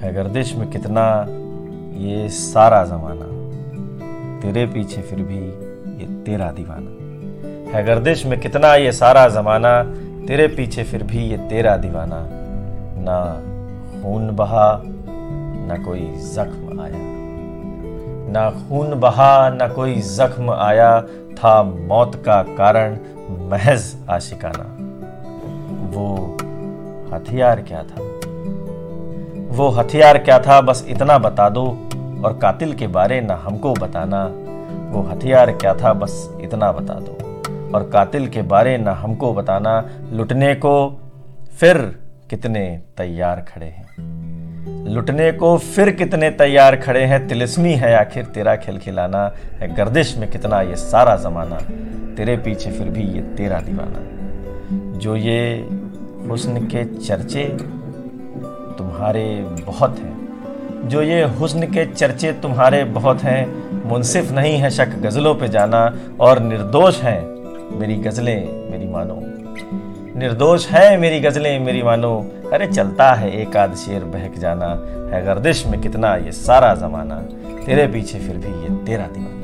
है गर्दिश में कितना ये सारा जमाना, तेरे पीछे फिर भी ये तेरा दीवाना। है गर्दिश में कितना ये सारा जमाना, तेरे पीछे फिर भी ये तेरा दीवाना। ना खून बहा, ना कोई जख्म आया। ना खून बहा, ना कोई जख्म आया, था मौत का कारण, महज आशिकाना। वो हथियार क्या था? वो हथियार क्या था बस इतना बता दो, और कातिल के बारे ना हमको बताना। वो हथियार क्या था बस इतना बता दो, और कातिल के बारे ना हमको बताना। लुटने को फिर कितने तैयार खड़े हैं। लुटने को फिर कितने तैयार खड़े हैं, तिलिस्मी है आखिर तेरा खिलखिलाना है गर्दिश में कितना ये सारा जमाना, तेरे पीछे फिर भी ये तेरा दीवाना। जो ये हुस्न के चर्चे तुम्हारे बहुत हैं। जो ये हुस्न के चर्चे तुम्हारे बहुत हैं, मुनसिफ नहीं है शक गज़लों पे जाना, और निर्दोष हैं, मेरी गज़लें मेरी मानो। निर्दोष है मेरी गज़लें मेरी मानो। अरे चलता है एक आध शेर बहक जाना, है गर्दिश में कितना ये सारा ज़माना। तेरे पीछे फिर भी ये तेरा दीवाना।